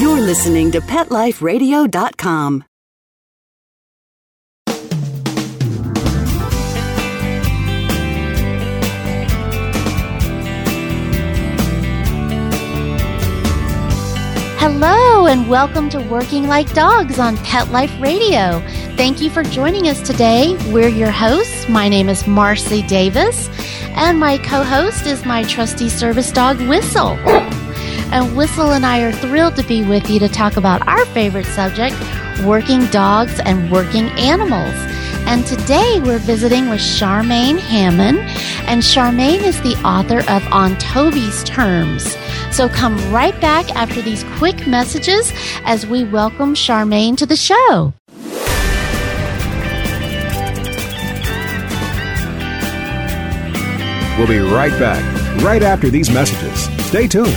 You're listening to PetLifeRadio.com. Hello, and welcome to Working Like Dogs on Pet Life Radio. Thank you for joining us today. We're your hosts. My name is Marcy Davis, and my co host is my trusty service dog, Whistle. And Whistle and I are thrilled to be with you to talk about our favorite subject working dogs and working animals. And today we're visiting with Charmaine Hammond, and Charmaine is the author of On Toby's Terms. So come right back after these quick messages as we welcome Charmaine to the show. We'll be right back, right after these messages. Stay tuned.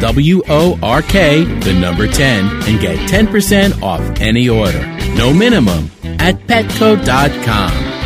W O R K, the number 10, and get 10% off any order. No minimum at petco.com.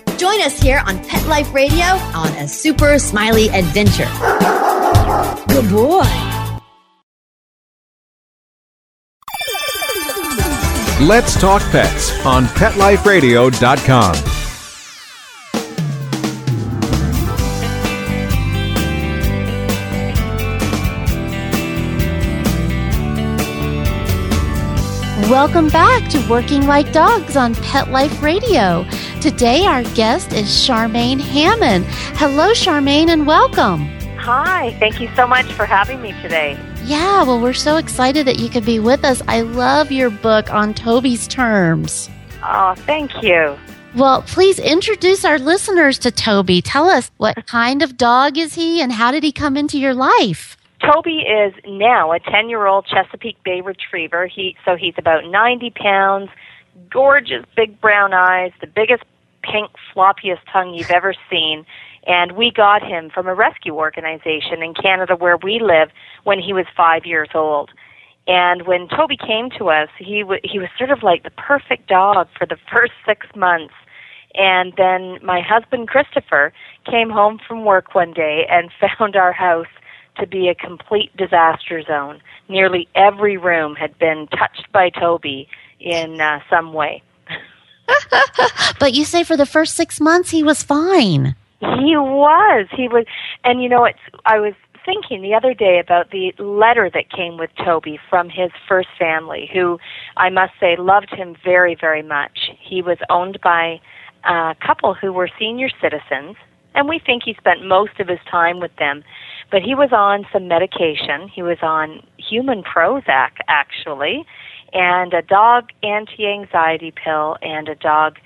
Join us here on Pet Life Radio on A Super Smiley Adventure. Good boy. Let's talk pets on PetLifeRadio.com. Welcome back to Working Like Dogs on Pet Life Radio. Today, our guest is Charmaine Hammond. Hello, Charmaine, and welcome. Hi, thank you so much for having me today. Yeah, well, we're so excited that you could be with us. I love your book on Toby's terms. Oh, thank you. Well, please introduce our listeners to Toby. Tell us what kind of dog is he and how did he come into your life? Toby is now a 10 year old Chesapeake Bay Retriever. He, so he's about 90 pounds, gorgeous big brown eyes, the biggest pink, floppiest tongue you've ever seen. And we got him from a rescue organization in Canada where we live when he was five years old. And when Toby came to us, he w- he was sort of like the perfect dog for the first six months. And then my husband Christopher came home from work one day and found our house to be a complete disaster zone. Nearly every room had been touched by Toby in uh, some way. But you say for the first six months he was fine. He was. He was. And you know, it's. I was thinking the other day about the letter that came with Toby from his first family, who I must say loved him very, very much. He was owned by a couple who were senior citizens, and we think he spent most of his time with them. But he was on some medication. He was on human Prozac, actually, and a dog anti anxiety pill and a dog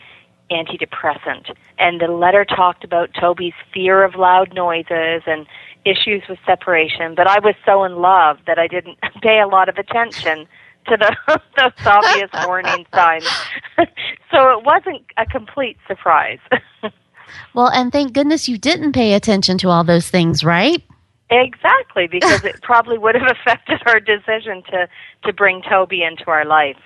antidepressant. And the letter talked about Toby's fear of loud noises and issues with separation. But I was so in love that I didn't pay a lot of attention to the, those obvious warning signs. so it wasn't a complete surprise. well, and thank goodness you didn't pay attention to all those things, right? Exactly, because it probably would have affected our decision to to bring Toby into our life.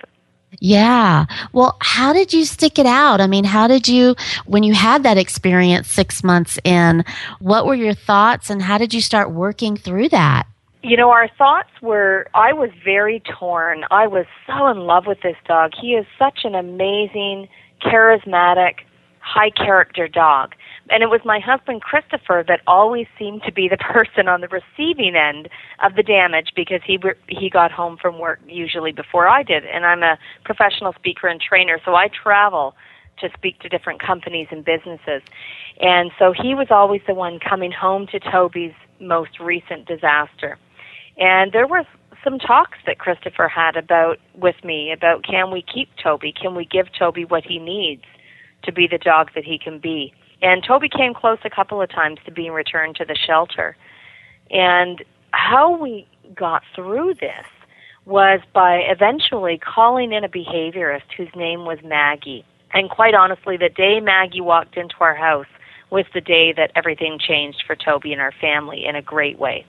Yeah. Well, how did you stick it out? I mean, how did you, when you had that experience six months in, what were your thoughts and how did you start working through that? You know, our thoughts were I was very torn. I was so in love with this dog. He is such an amazing, charismatic, high character dog. And it was my husband Christopher that always seemed to be the person on the receiving end of the damage because he he got home from work usually before I did. And I'm a professional speaker and trainer, so I travel to speak to different companies and businesses. And so he was always the one coming home to Toby's most recent disaster. And there was some talks that Christopher had about with me about can we keep Toby? Can we give Toby what he needs to be the dog that he can be? And Toby came close a couple of times to being returned to the shelter. And how we got through this was by eventually calling in a behaviorist whose name was Maggie. And quite honestly, the day Maggie walked into our house was the day that everything changed for Toby and our family in a great way.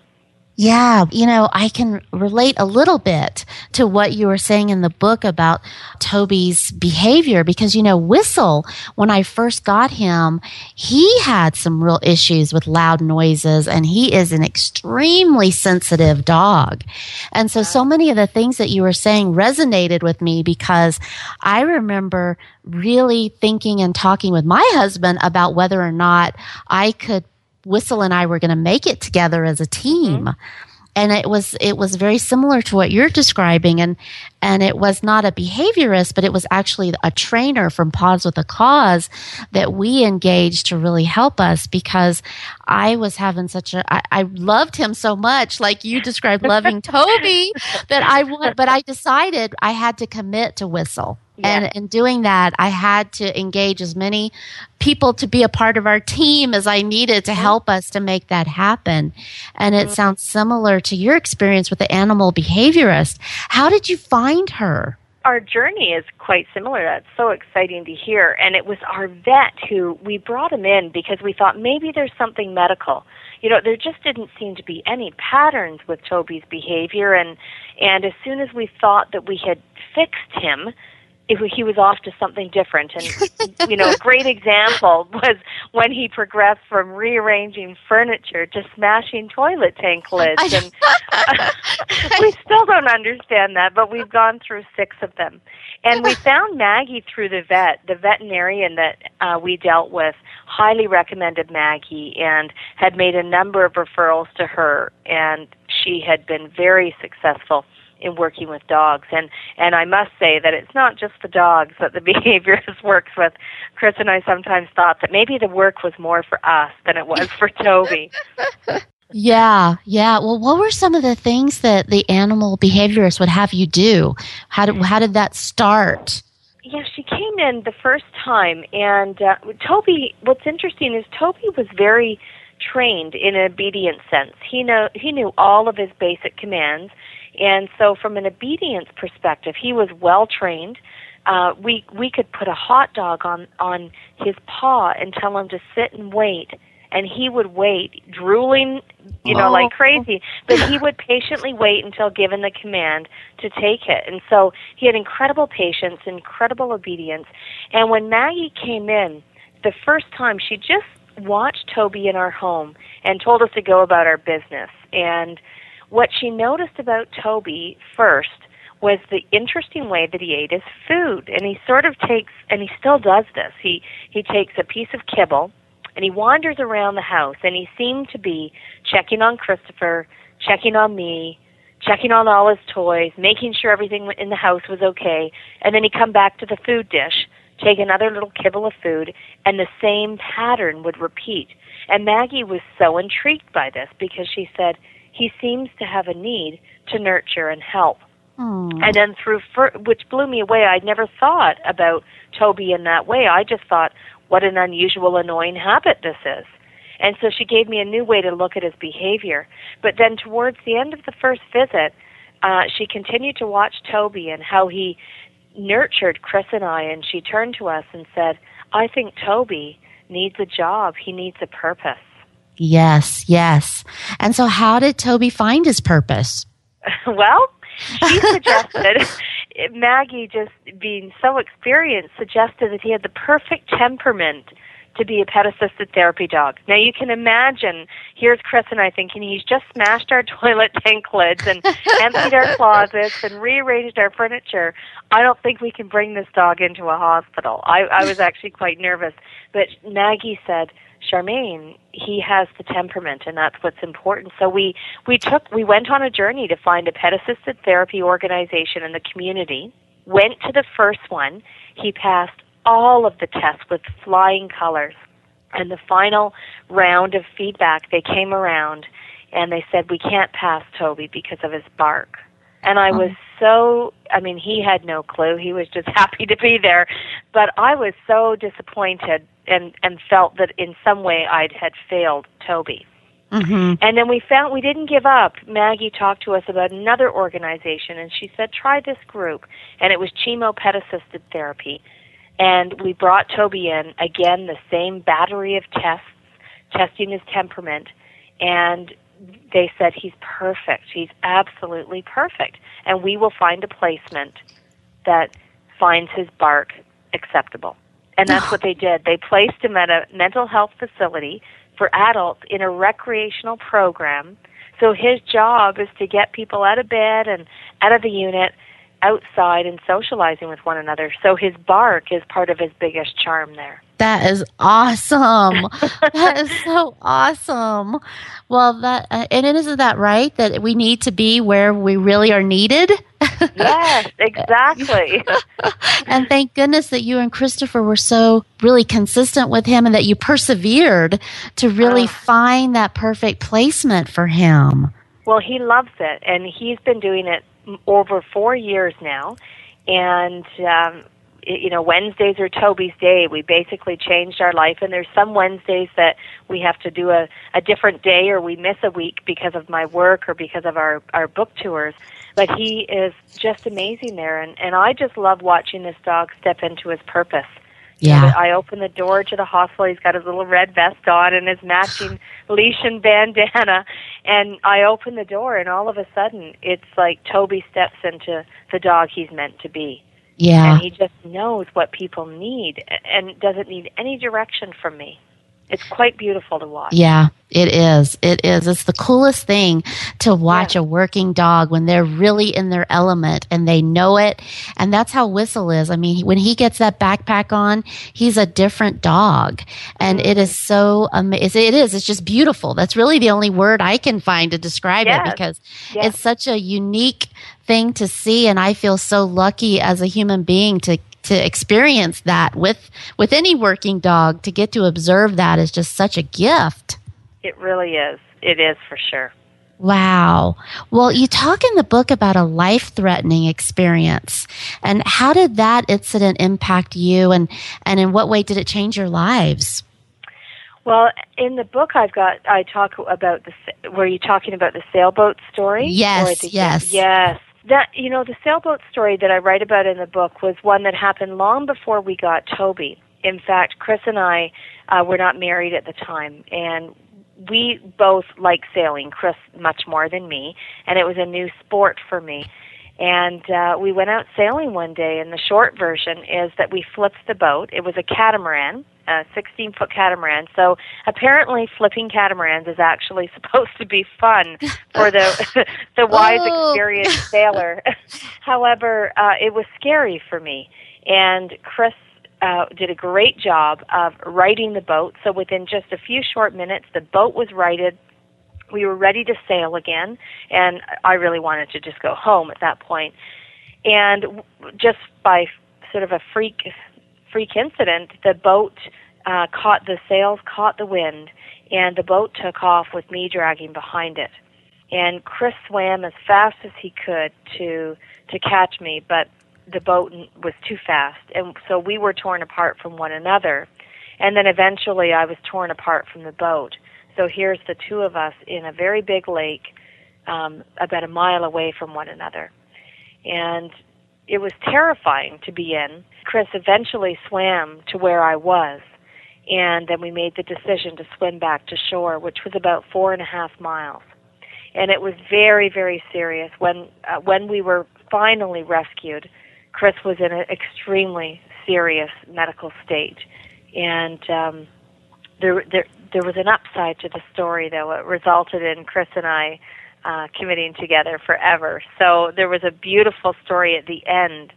Yeah, you know, I can relate a little bit to what you were saying in the book about Toby's behavior because, you know, Whistle, when I first got him, he had some real issues with loud noises and he is an extremely sensitive dog. And so, so many of the things that you were saying resonated with me because I remember really thinking and talking with my husband about whether or not I could Whistle and I were going to make it together as a team. Mm-hmm. And it was it was very similar to what you're describing, and and it was not a behaviorist, but it was actually a trainer from Paws with a Cause that we engaged to really help us because I was having such a I, I loved him so much, like you described loving Toby, that I would, but I decided I had to commit to Whistle. And in doing that, I had to engage as many people to be a part of our team as I needed to mm-hmm. help us to make that happen. And it mm-hmm. sounds similar to your experience with the animal behaviorist. How did you find her? Our journey is quite similar. That's so exciting to hear. And it was our vet who we brought him in because we thought maybe there's something medical. You know, there just didn't seem to be any patterns with Toby's behavior and and as soon as we thought that we had fixed him, he was off to something different. And you know, a great example was when he progressed from rearranging furniture to smashing toilet tank lids. And we still don't understand that, but we've gone through six of them. And we found Maggie through the vet. The veterinarian that uh, we dealt with highly recommended Maggie and had made a number of referrals to her, and she had been very successful in working with dogs. And and I must say that it's not just the dogs that the behaviorist works with. Chris and I sometimes thought that maybe the work was more for us than it was for Toby. Yeah, yeah. Well, what were some of the things that the animal behaviorist would have you do? How did how did that start? Yeah, she came in the first time, and uh, Toby. What's interesting is Toby was very trained in an obedience sense. He know he knew all of his basic commands. And so, from an obedience perspective, he was well trained. Uh, we we could put a hot dog on on his paw and tell him to sit and wait, and he would wait, drooling, you know, oh. like crazy. But he would patiently wait until given the command to take it. And so he had incredible patience, incredible obedience. And when Maggie came in, the first time she just watched Toby in our home and told us to go about our business and what she noticed about Toby first was the interesting way that he ate his food. And he sort of takes, and he still does this. He he takes a piece of kibble, and he wanders around the house, and he seemed to be checking on Christopher, checking on me, checking on all his toys, making sure everything in the house was okay, and then he'd come back to the food dish, take another little kibble of food, and the same pattern would repeat. And Maggie was so intrigued by this because she said, he seems to have a need to nurture and help. Mm. And then through, which blew me away. I'd never thought about Toby in that way. I just thought, what an unusual, annoying habit this is. And so she gave me a new way to look at his behavior. But then towards the end of the first visit, uh, she continued to watch Toby and how he nurtured Chris and I. And she turned to us and said, I think Toby needs a job. He needs a purpose. Yes, yes. And so, how did Toby find his purpose? well, he suggested Maggie, just being so experienced, suggested that he had the perfect temperament to be a pet assisted therapy dog. Now you can imagine, here's Chris and I thinking he's just smashed our toilet tank lids and emptied our closets and rearranged our furniture. I don't think we can bring this dog into a hospital. I, I was actually quite nervous. But Maggie said, Charmaine, he has the temperament and that's what's important. So we, we took we went on a journey to find a pet assisted therapy organization in the community, went to the first one, he passed all of the tests with flying colors. And the final round of feedback, they came around and they said, We can't pass Toby because of his bark. And I was mm-hmm. so, I mean, he had no clue. He was just happy to be there. But I was so disappointed and, and felt that in some way I'd had failed Toby. Mm-hmm. And then we found we didn't give up. Maggie talked to us about another organization, and she said, try this group. And it was Chimo Pet Assisted Therapy. And we brought Toby in, again, the same battery of tests, testing his temperament. And they said, he's perfect. He's absolutely perfect. And we will find a placement that finds his bark acceptable. And that's what they did. They placed him at a mental health facility for adults in a recreational program. So his job is to get people out of bed and out of the unit outside and socializing with one another. So his bark is part of his biggest charm there. That is awesome. that is so awesome. Well, that uh, and isn't that right that we need to be where we really are needed? yes, exactly. and thank goodness that you and Christopher were so really consistent with him and that you persevered to really uh, find that perfect placement for him. Well, he loves it, and he's been doing it over four years now, and um, you know Wednesdays are Toby's day. We basically changed our life, and there's some Wednesdays that we have to do a, a different day, or we miss a week because of my work or because of our our book tours. But he is just amazing there, and and I just love watching this dog step into his purpose. Yeah. I open the door to the hospital. He's got his little red vest on and his matching leash and bandana. And I open the door, and all of a sudden, it's like Toby steps into the dog he's meant to be. Yeah. And he just knows what people need and doesn't need any direction from me. It's quite beautiful to watch. Yeah, it is. It is. It's the coolest thing to watch yeah. a working dog when they're really in their element and they know it. And that's how Whistle is. I mean, when he gets that backpack on, he's a different dog. And mm. it is so amazing. It is. It's just beautiful. That's really the only word I can find to describe yes. it because yes. it's such a unique thing to see. And I feel so lucky as a human being to to experience that with with any working dog to get to observe that is just such a gift. It really is. It is for sure. Wow. Well you talk in the book about a life threatening experience. And how did that incident impact you? And and in what way did it change your lives? Well, in the book, I've got I talk about the. Were you talking about the sailboat story? Yes, yes, yes that you know the sailboat story that I write about in the book was one that happened long before we got Toby. In fact, Chris and I uh, were not married at the time, and we both like sailing. Chris much more than me, and it was a new sport for me. And uh, we went out sailing one day, and the short version is that we flipped the boat. It was a catamaran, a 16 foot catamaran. So apparently, flipping catamarans is actually supposed to be fun for the the wise, oh. experienced sailor. However, uh, it was scary for me, and Chris. Uh, did a great job of righting the boat. So within just a few short minutes, the boat was righted. We were ready to sail again, and I really wanted to just go home at that point. And just by sort of a freak freak incident, the boat uh, caught the sails caught the wind, and the boat took off with me dragging behind it. And Chris swam as fast as he could to to catch me, but the boat was too fast, and so we were torn apart from one another. And then eventually, I was torn apart from the boat. So here's the two of us in a very big lake, um, about a mile away from one another, and it was terrifying to be in. Chris eventually swam to where I was, and then we made the decision to swim back to shore, which was about four and a half miles. And it was very, very serious. When uh, when we were finally rescued, Chris was in an extremely serious medical state, and um, there, there there was an upside to the story, though. It resulted in Chris and I uh, committing together forever. So there was a beautiful story at the end,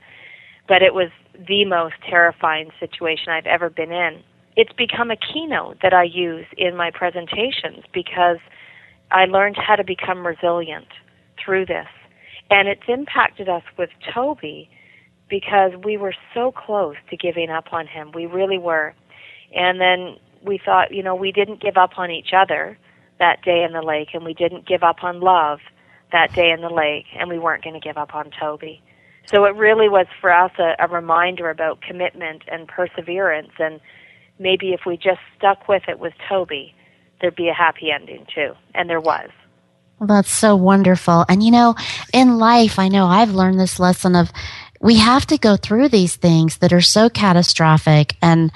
but it was the most terrifying situation I've ever been in. It's become a keynote that I use in my presentations because I learned how to become resilient through this. And it's impacted us with Toby because we were so close to giving up on him. We really were. And then we thought, you know, we didn't give up on each other that day in the lake, and we didn't give up on love that day in the lake, and we weren't going to give up on Toby. So it really was for us a, a reminder about commitment and perseverance, and maybe if we just stuck with it with Toby, there'd be a happy ending too, and there was. Well, that's so wonderful. And you know, in life, I know I've learned this lesson of we have to go through these things that are so catastrophic and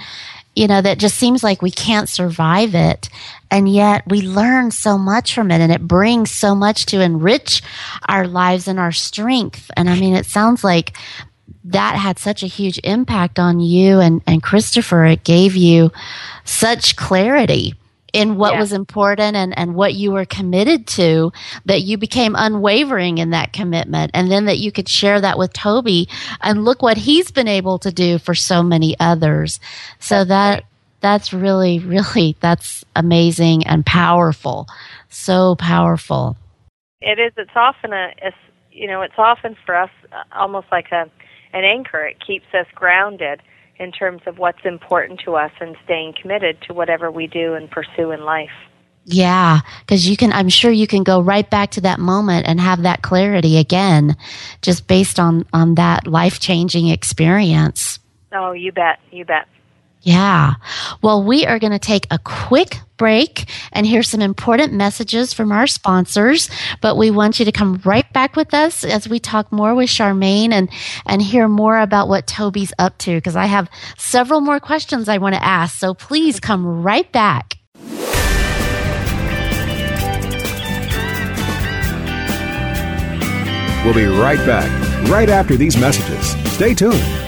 you know, that just seems like we can't survive it. And yet we learn so much from it and it brings so much to enrich our lives and our strength. And I mean, it sounds like that had such a huge impact on you and, and Christopher. It gave you such clarity in what yeah. was important and, and what you were committed to that you became unwavering in that commitment and then that you could share that with Toby and look what he's been able to do for so many others. So that's that that's really really that's amazing and powerful. So powerful. It is it's often a, a you know it's often for us uh, almost like a an anchor. It keeps us grounded in terms of what's important to us and staying committed to whatever we do and pursue in life. Yeah, because you can, I'm sure you can go right back to that moment and have that clarity again, just based on, on that life changing experience. Oh, you bet. You bet. Yeah. Well, we are going to take a quick break and hear some important messages from our sponsors. But we want you to come right back with us as we talk more with Charmaine and, and hear more about what Toby's up to because I have several more questions I want to ask. So please come right back. We'll be right back, right after these messages. Stay tuned.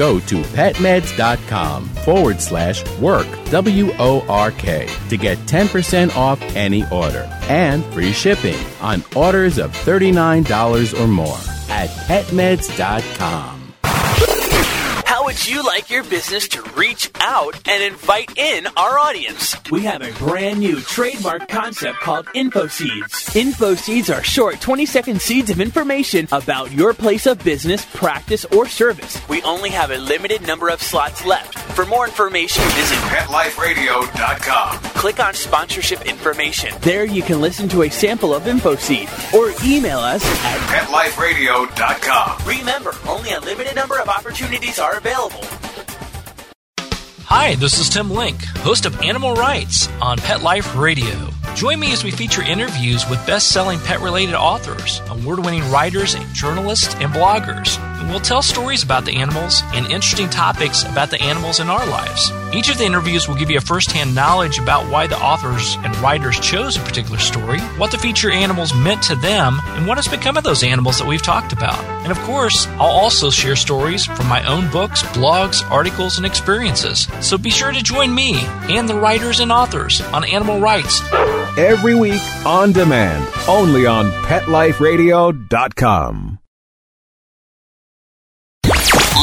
go to petmeds.com forward slash work, W O R K, to get 10% off any order and free shipping on orders of $39 or more at petmeds.com. How would you like your business to reach out and invite in our audience? We have a brand new trademark concept called Info Seeds. Info Seeds are short 20 second seeds of information about your place of business, practice, or service. We only have a limited number of slots left. For more information, visit PetLifeRadio.com. Click on sponsorship information. There you can listen to a sample of Info Seed or email us at PetLifeRadio.com. Remember, only a limited number of opportunities are available. Hi, this is Tim Link, host of Animal Writes on Pet Life Radio. Join me as we feature interviews with best selling pet related authors, award winning writers, journalists, and bloggers. We'll tell stories about the animals and interesting topics about the animals in our lives. Each of the interviews will give you a first hand knowledge about why the authors and writers chose a particular story, what the feature animals meant to them, and what has become of those animals that we've talked about. And of course, I'll also share stories from my own books, blogs, articles, and experiences. So be sure to join me and the writers and authors on animal writes. Every week on demand, only on PetLifeRadio.com.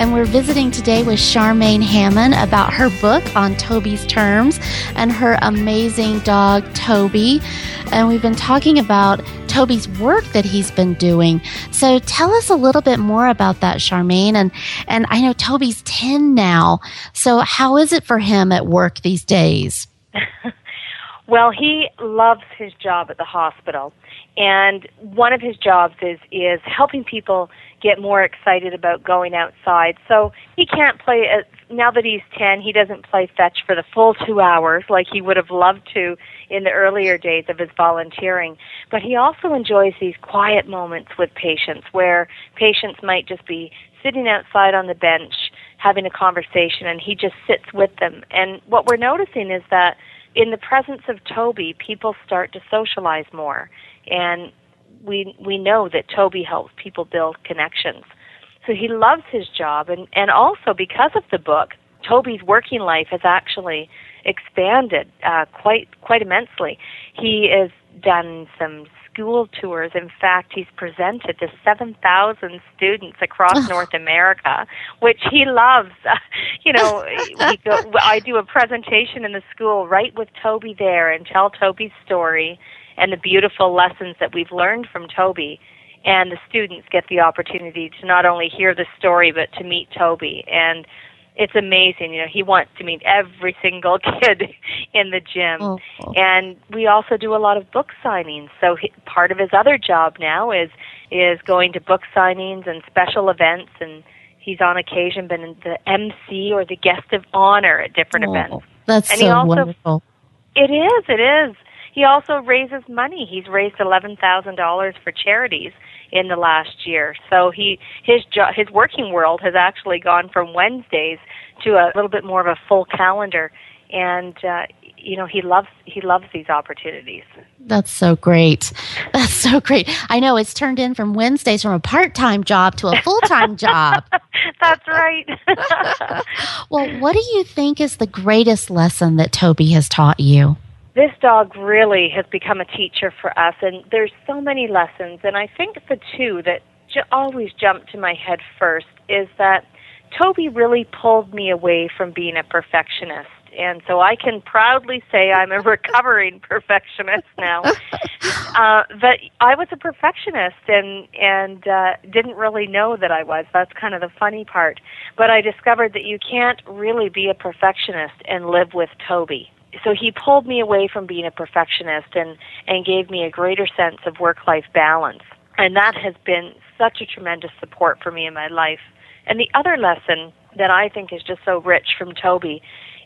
And we're visiting today with Charmaine Hammond about her book on Toby's terms and her amazing dog, Toby. And we've been talking about Toby's work that he's been doing. So tell us a little bit more about that, Charmaine. And, and I know Toby's 10 now. So how is it for him at work these days? well, he loves his job at the hospital. And one of his jobs is, is helping people get more excited about going outside. So he can't play at, now that he's 10, he doesn't play fetch for the full 2 hours like he would have loved to in the earlier days of his volunteering. But he also enjoys these quiet moments with patients where patients might just be sitting outside on the bench having a conversation and he just sits with them. And what we're noticing is that in the presence of Toby, people start to socialize more. And we we know that Toby helps people build connections. So he loves his job, and and also because of the book, Toby's working life has actually expanded uh, quite quite immensely. He has done some school tours. In fact, he's presented to 7,000 students across North America, which he loves. you know, we go, I do a presentation in the school right with Toby there and tell Toby's story and the beautiful lessons that we've learned from Toby. And the students get the opportunity to not only hear the story, but to meet Toby. And it's amazing. You know, he wants to meet every single kid in the gym. Oh, oh. And we also do a lot of book signings. So he, part of his other job now is is going to book signings and special events and he's on occasion been the MC or the guest of honor at different oh, events. That's and so he also, wonderful. It is, it is. He also raises money. He's raised eleven thousand dollars for charities in the last year. So he his jo- his working world has actually gone from Wednesdays to a little bit more of a full calendar, and uh, you know he loves he loves these opportunities. That's so great. That's so great. I know it's turned in from Wednesdays from a part time job to a full time job. That's right. well, what do you think is the greatest lesson that Toby has taught you? This dog really has become a teacher for us, and there's so many lessons. And I think the two that j- always jump to my head first is that Toby really pulled me away from being a perfectionist. And so I can proudly say I'm a recovering perfectionist now. Uh, but I was a perfectionist and and uh, didn't really know that I was. That's kind of the funny part. But I discovered that you can't really be a perfectionist and live with Toby so he pulled me away from being a perfectionist and and gave me a greater sense of work life balance. And that has been such a tremendous support for me in my life. And the other lesson that i think is just so rich from toby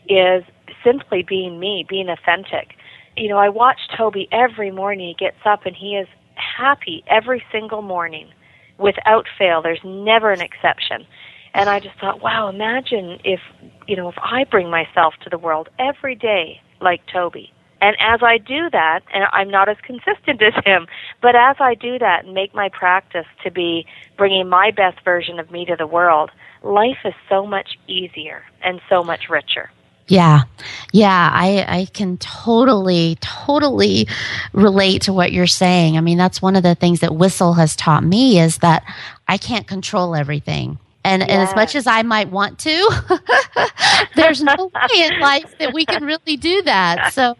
is simply being me being authentic. You know i watch toby every morning he gets up and he is happy every single morning without fail. There's never an exception. And I just thought, wow, imagine if, you know, if I bring myself to the world every day like Toby. And as I do that, and I'm not as consistent as him, but as I do that and make my practice to be bringing my best version of me to the world, life is so much easier and so much richer. Yeah. Yeah, I I can totally totally relate to what you're saying. I mean, that's one of the things that Whistle has taught me is that I can't control everything. And, yes. and as much as I might want to, there's no way in life that we can really do that. So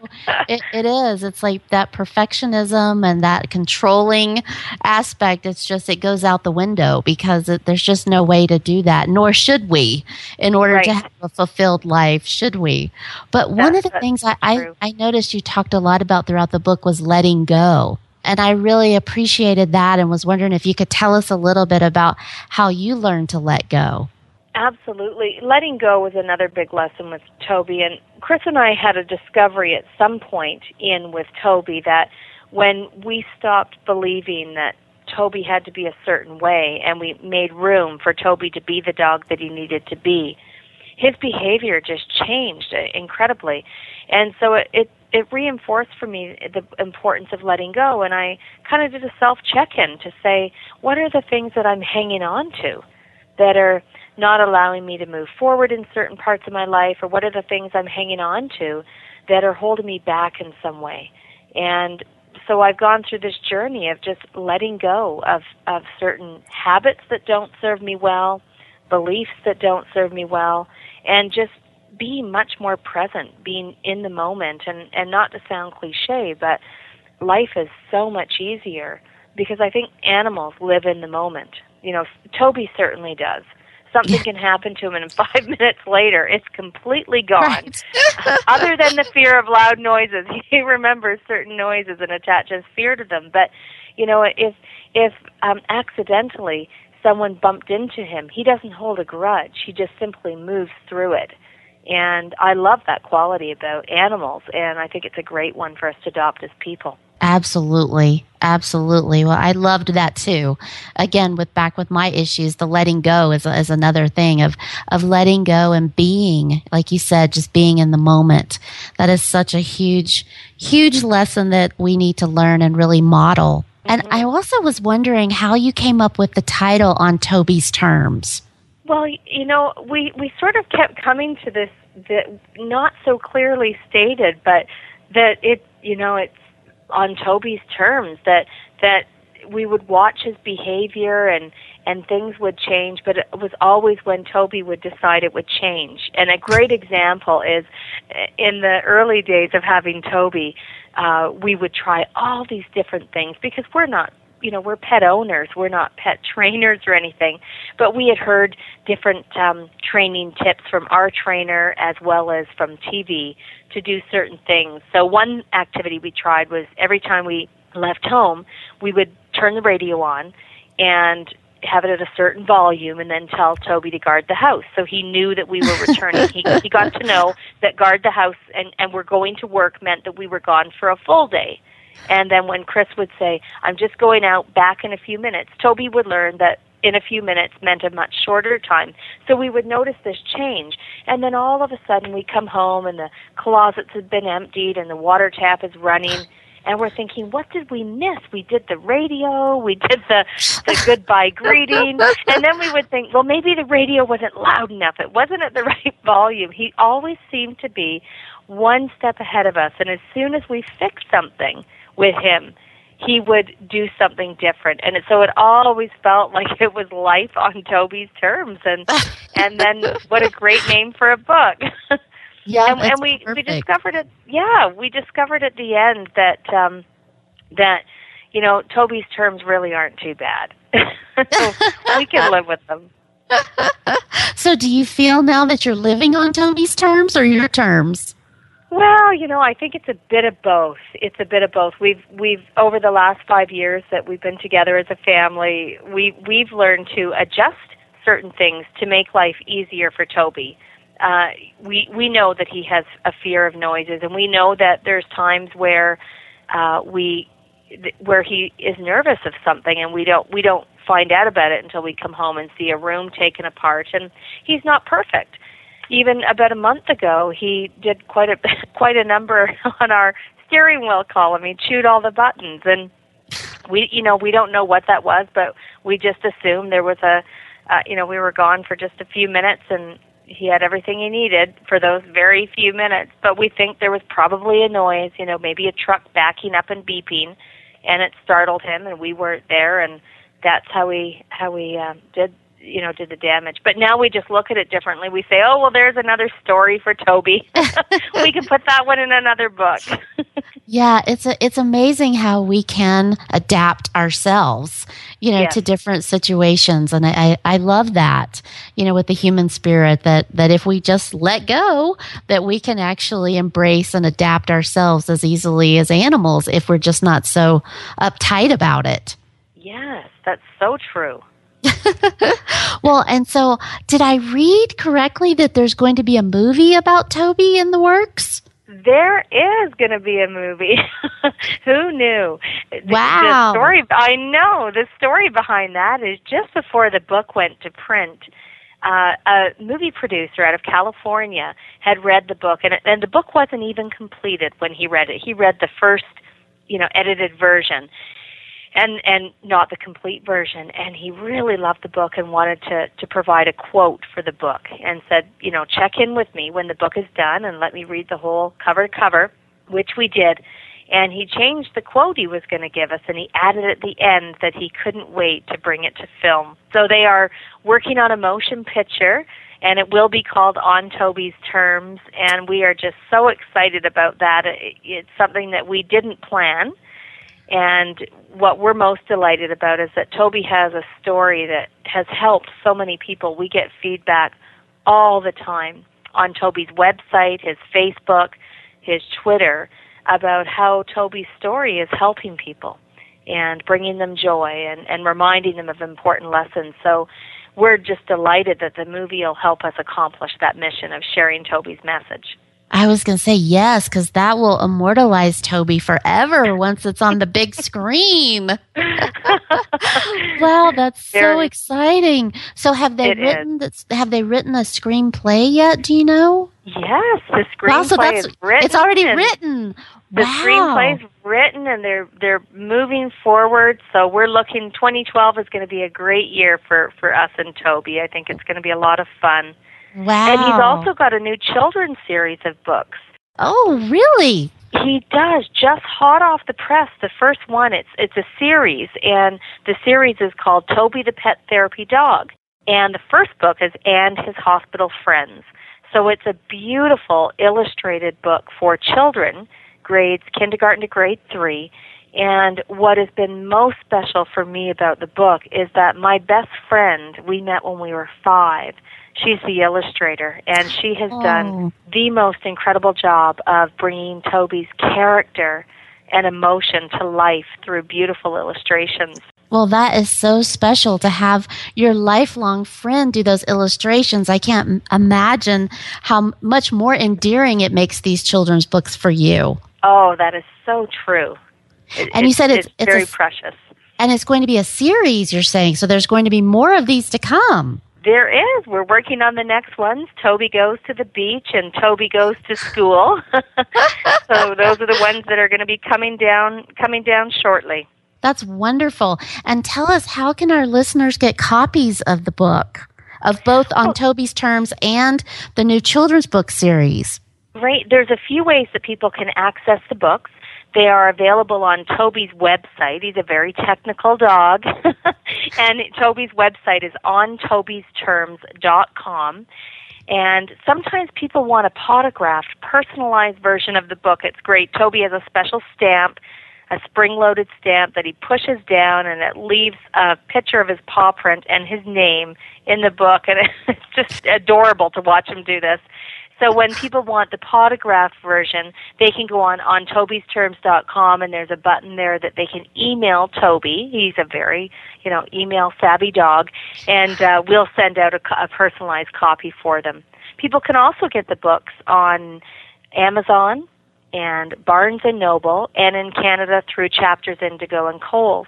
it, it is. It's like that perfectionism and that controlling aspect. It's just, it goes out the window because it, there's just no way to do that, nor should we in order right. to have a fulfilled life, should we? But one of the things I, I, I noticed you talked a lot about throughout the book was letting go. And I really appreciated that and was wondering if you could tell us a little bit about how you learned to let go. Absolutely. Letting go was another big lesson with Toby. And Chris and I had a discovery at some point in with Toby that when we stopped believing that Toby had to be a certain way and we made room for Toby to be the dog that he needed to be, his behavior just changed incredibly. And so it, it it reinforced for me the importance of letting go. And I kind of did a self check-in to say what are the things that I'm hanging on to that are not allowing me to move forward in certain parts of my life? Or what are the things I'm hanging on to that are holding me back in some way? And so I've gone through this journey of just letting go of of certain habits that don't serve me well, beliefs that don't serve me well, and just be much more present, being in the moment, and and not to sound cliche, but life is so much easier because I think animals live in the moment. You know, Toby certainly does. Something can happen to him, and five minutes later, it's completely gone. Right. Other than the fear of loud noises, he remembers certain noises and attaches fear to them. But you know, if if um, accidentally someone bumped into him, he doesn't hold a grudge. He just simply moves through it. And I love that quality about animals, and I think it's a great one for us to adopt as people. Absolutely. Absolutely. Well, I loved that too. Again, with back with my issues, the letting go is, is another thing of, of letting go and being, like you said, just being in the moment. That is such a huge, huge lesson that we need to learn and really model. And I mm-hmm. also was wondering how you came up with the title on Toby's terms. Well, you know, we we sort of kept coming to this that not so clearly stated, but that it, you know, it's on Toby's terms that that we would watch his behavior and and things would change, but it was always when Toby would decide it would change. And a great example is uh, in the early days of having Toby, uh, we would try all these different things because we're not you know we're pet owners. We're not pet trainers or anything. But we had heard different um training tips from our trainer as well as from TV to do certain things. So one activity we tried was every time we left home we would turn the radio on and have it at a certain volume and then tell Toby to guard the house. So he knew that we were returning. he he got to know that guard the house and and we're going to work meant that we were gone for a full day. And then when Chris would say, I'm just going out back in a few minutes, Toby would learn that in a few minutes meant a much shorter time. So we would notice this change. And then all of a sudden we come home and the closets had been emptied and the water tap is running. And we're thinking, what did we miss? We did the radio, we did the the goodbye greeting, and then we would think, well, maybe the radio wasn't loud enough. It wasn't at the right volume. He always seemed to be one step ahead of us, and as soon as we fixed something, with him, he would do something different. And so it always felt like it was life on Toby's terms. And and then what a great name for a book. Yeah, and, and we we discovered it. Yeah, we discovered at the end that um, that you know Toby's terms really aren't too bad. we can live with them. so, do you feel now that you're living on Toby's terms or your terms? Well, you know, I think it's a bit of both. It's a bit of both. We've we've over the last 5 years that we've been together as a family, we we've learned to adjust certain things to make life easier for Toby. Uh we we know that he has a fear of noises and we know that there's times where uh we where he is nervous of something and we don't we don't find out about it until we come home and see a room taken apart and he's not perfect even about a month ago, he did quite a quite a number on our steering wheel column. He chewed all the buttons, and we, you know, we don't know what that was, but we just assumed there was a, uh, you know, we were gone for just a few minutes, and he had everything he needed for those very few minutes. But we think there was probably a noise, you know, maybe a truck backing up and beeping, and it startled him, and we weren't there, and that's how we how we uh, did you know did the damage. But now we just look at it differently. We say oh well there's another story for toby. We can put that one in another book. Yeah it's a, it's amazing how we can adapt ourselves you know Yes. to different situations. And I, I i love that you know with the human spirit that that if we just let go that we can actually embrace and adapt ourselves as easily as animals if we're just not so uptight about it. Yes that's so true Well, and so did I read correctly that there's going to be a movie about Toby in the works? There is going to be a movie. Who knew? Wow. The story, I know. The story behind that is just before the book went to print, uh, a movie producer out of California had read the book, and, and the book wasn't even completed when he read it. He read the first, you know, edited version. And and not the complete version, and he really loved the book and wanted to to provide a quote for the book, and said, you know, check in with me when the book is done and let me read the whole cover to cover, which we did. and he changed the quote he was going to give us and he added at the end that he couldn't wait to bring it to film. So they are working on a motion picture and it will be called On Toby's Terms and we are just so excited about that. It's something that we didn't plan. And what we're most delighted about is that Toby has a story that has helped so many people. We get feedback all the time on Toby's website, his Facebook, his Twitter about how Toby's story is helping people and bringing them joy and, and reminding them of important lessons. So we're just delighted that the movie will help us accomplish that mission of sharing Toby's message. I was going to say yes, because that will immortalize Toby forever once it's on the big screen. wow, that's so exciting! So, have they It written? This, have they written a screenplay yet? Do you know? Yes, the screenplay Wow, so that's- is written. it's already written. The Wow. screenplay's written and they're they're moving forward. So we're looking. 2012 is going to be a great year for for us and Toby. I think it's going to be a lot of fun. Wow! And he's also got a new children's series of books. Oh, really? He does just hot off the press. The first one, it's it's a series, and the series is called Toby the Pet Therapy Dog. And the first book is And His Hospital Friends. So it's a beautiful illustrated book for children, grades kindergarten to grade three. And what has been most special for me about the book is that my best friend we met when we were five. She's the illustrator, and she has done oh. the most incredible job of bringing Toby's character and emotion to life through beautiful illustrations. Well, that is so special to have your lifelong friend do those illustrations. I can't m- imagine how m- much more endearing it makes these children's books for you. Oh, that is so true. It- And you said it's- it's a very s- precious. And it's going to be a series, you're saying. So there's going to be more of these to come. There is. We're working on the next ones. Toby goes to the beach and Toby goes to school. so those are the ones that are going to be coming down coming down shortly. That's wonderful. And tell us, how can our listeners get copies of the book, of both on Toby's terms and the new children's book series? Right. There's a few ways that people can access the books. They are available on Toby's website. He's a very technical dog. and Toby's website is on tobysterms.com. And sometimes people want a pawtographed, personalized version of the book. It's great. Toby has a special stamp, a spring loaded stamp that he pushes down, and it leaves a picture of his paw print and his name in the book. And it's just adorable to watch him do this. So when people want the pawtograph version, they can go on on tobysterms.com and there's a button there that they can email Toby. He's a very, you know, email savvy dog and uh, we'll send out a, a personalized copy for them. People can also get the books on Amazon and Barnes and Noble and in Canada through Chapters Indigo and Coles.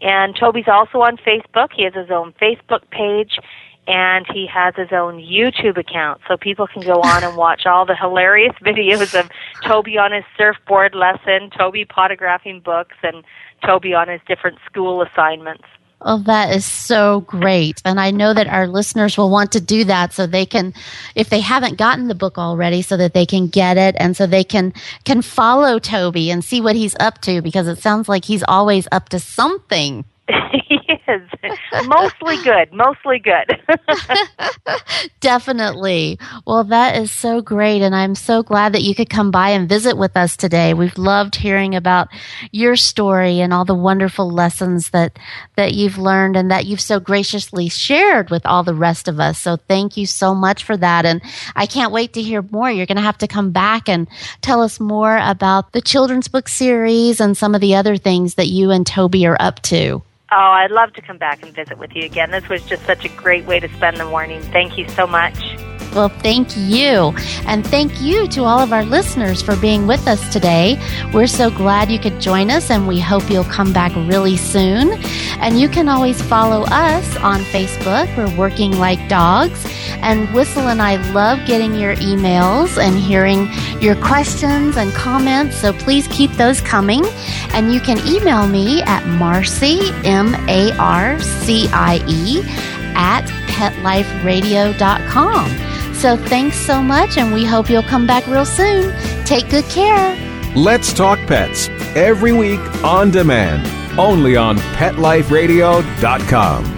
And Toby's also on Facebook. He has his own Facebook page and he has his own YouTube account, so people can go on and watch all the hilarious videos of Toby on his surfboard lesson, Toby pawtographing books, and Toby on his different school assignments. Oh, that is so great. And I know that our listeners will want to do that so they can, if they haven't gotten the book already, so that they can get it and so they can, can follow Toby and see what he's up to because it sounds like he's always up to something. he is mostly good, mostly good. Definitely. Well, that is so great. And I'm so glad that you could come by and visit with us today. We've loved hearing about your story and all the wonderful lessons that, that you've learned and that you've so graciously shared with all the rest of us. So thank you so much for that. And I can't wait to hear more. You're going to have to come back and tell us more about the children's book series and some of the other things that you and Toby are up to. Oh, I'd love to come back and visit with you again. This was just such a great way to spend the morning. Thank you so much. Well, thank you. And thank you to all of our listeners for being with us today. We're so glad you could join us, and we hope you'll come back really soon. And you can always follow us on Facebook. We're Working Like Dogs. And Whistle and I love getting your emails and hearing your questions and comments. So please keep those coming. And you can email me at Marcie, M A R C I E, at petliferadio.com. So thanks so much, and we hope you'll come back real soon. Take good care. Let's Talk Pets, every week on demand, only on PetLifeRadio.com.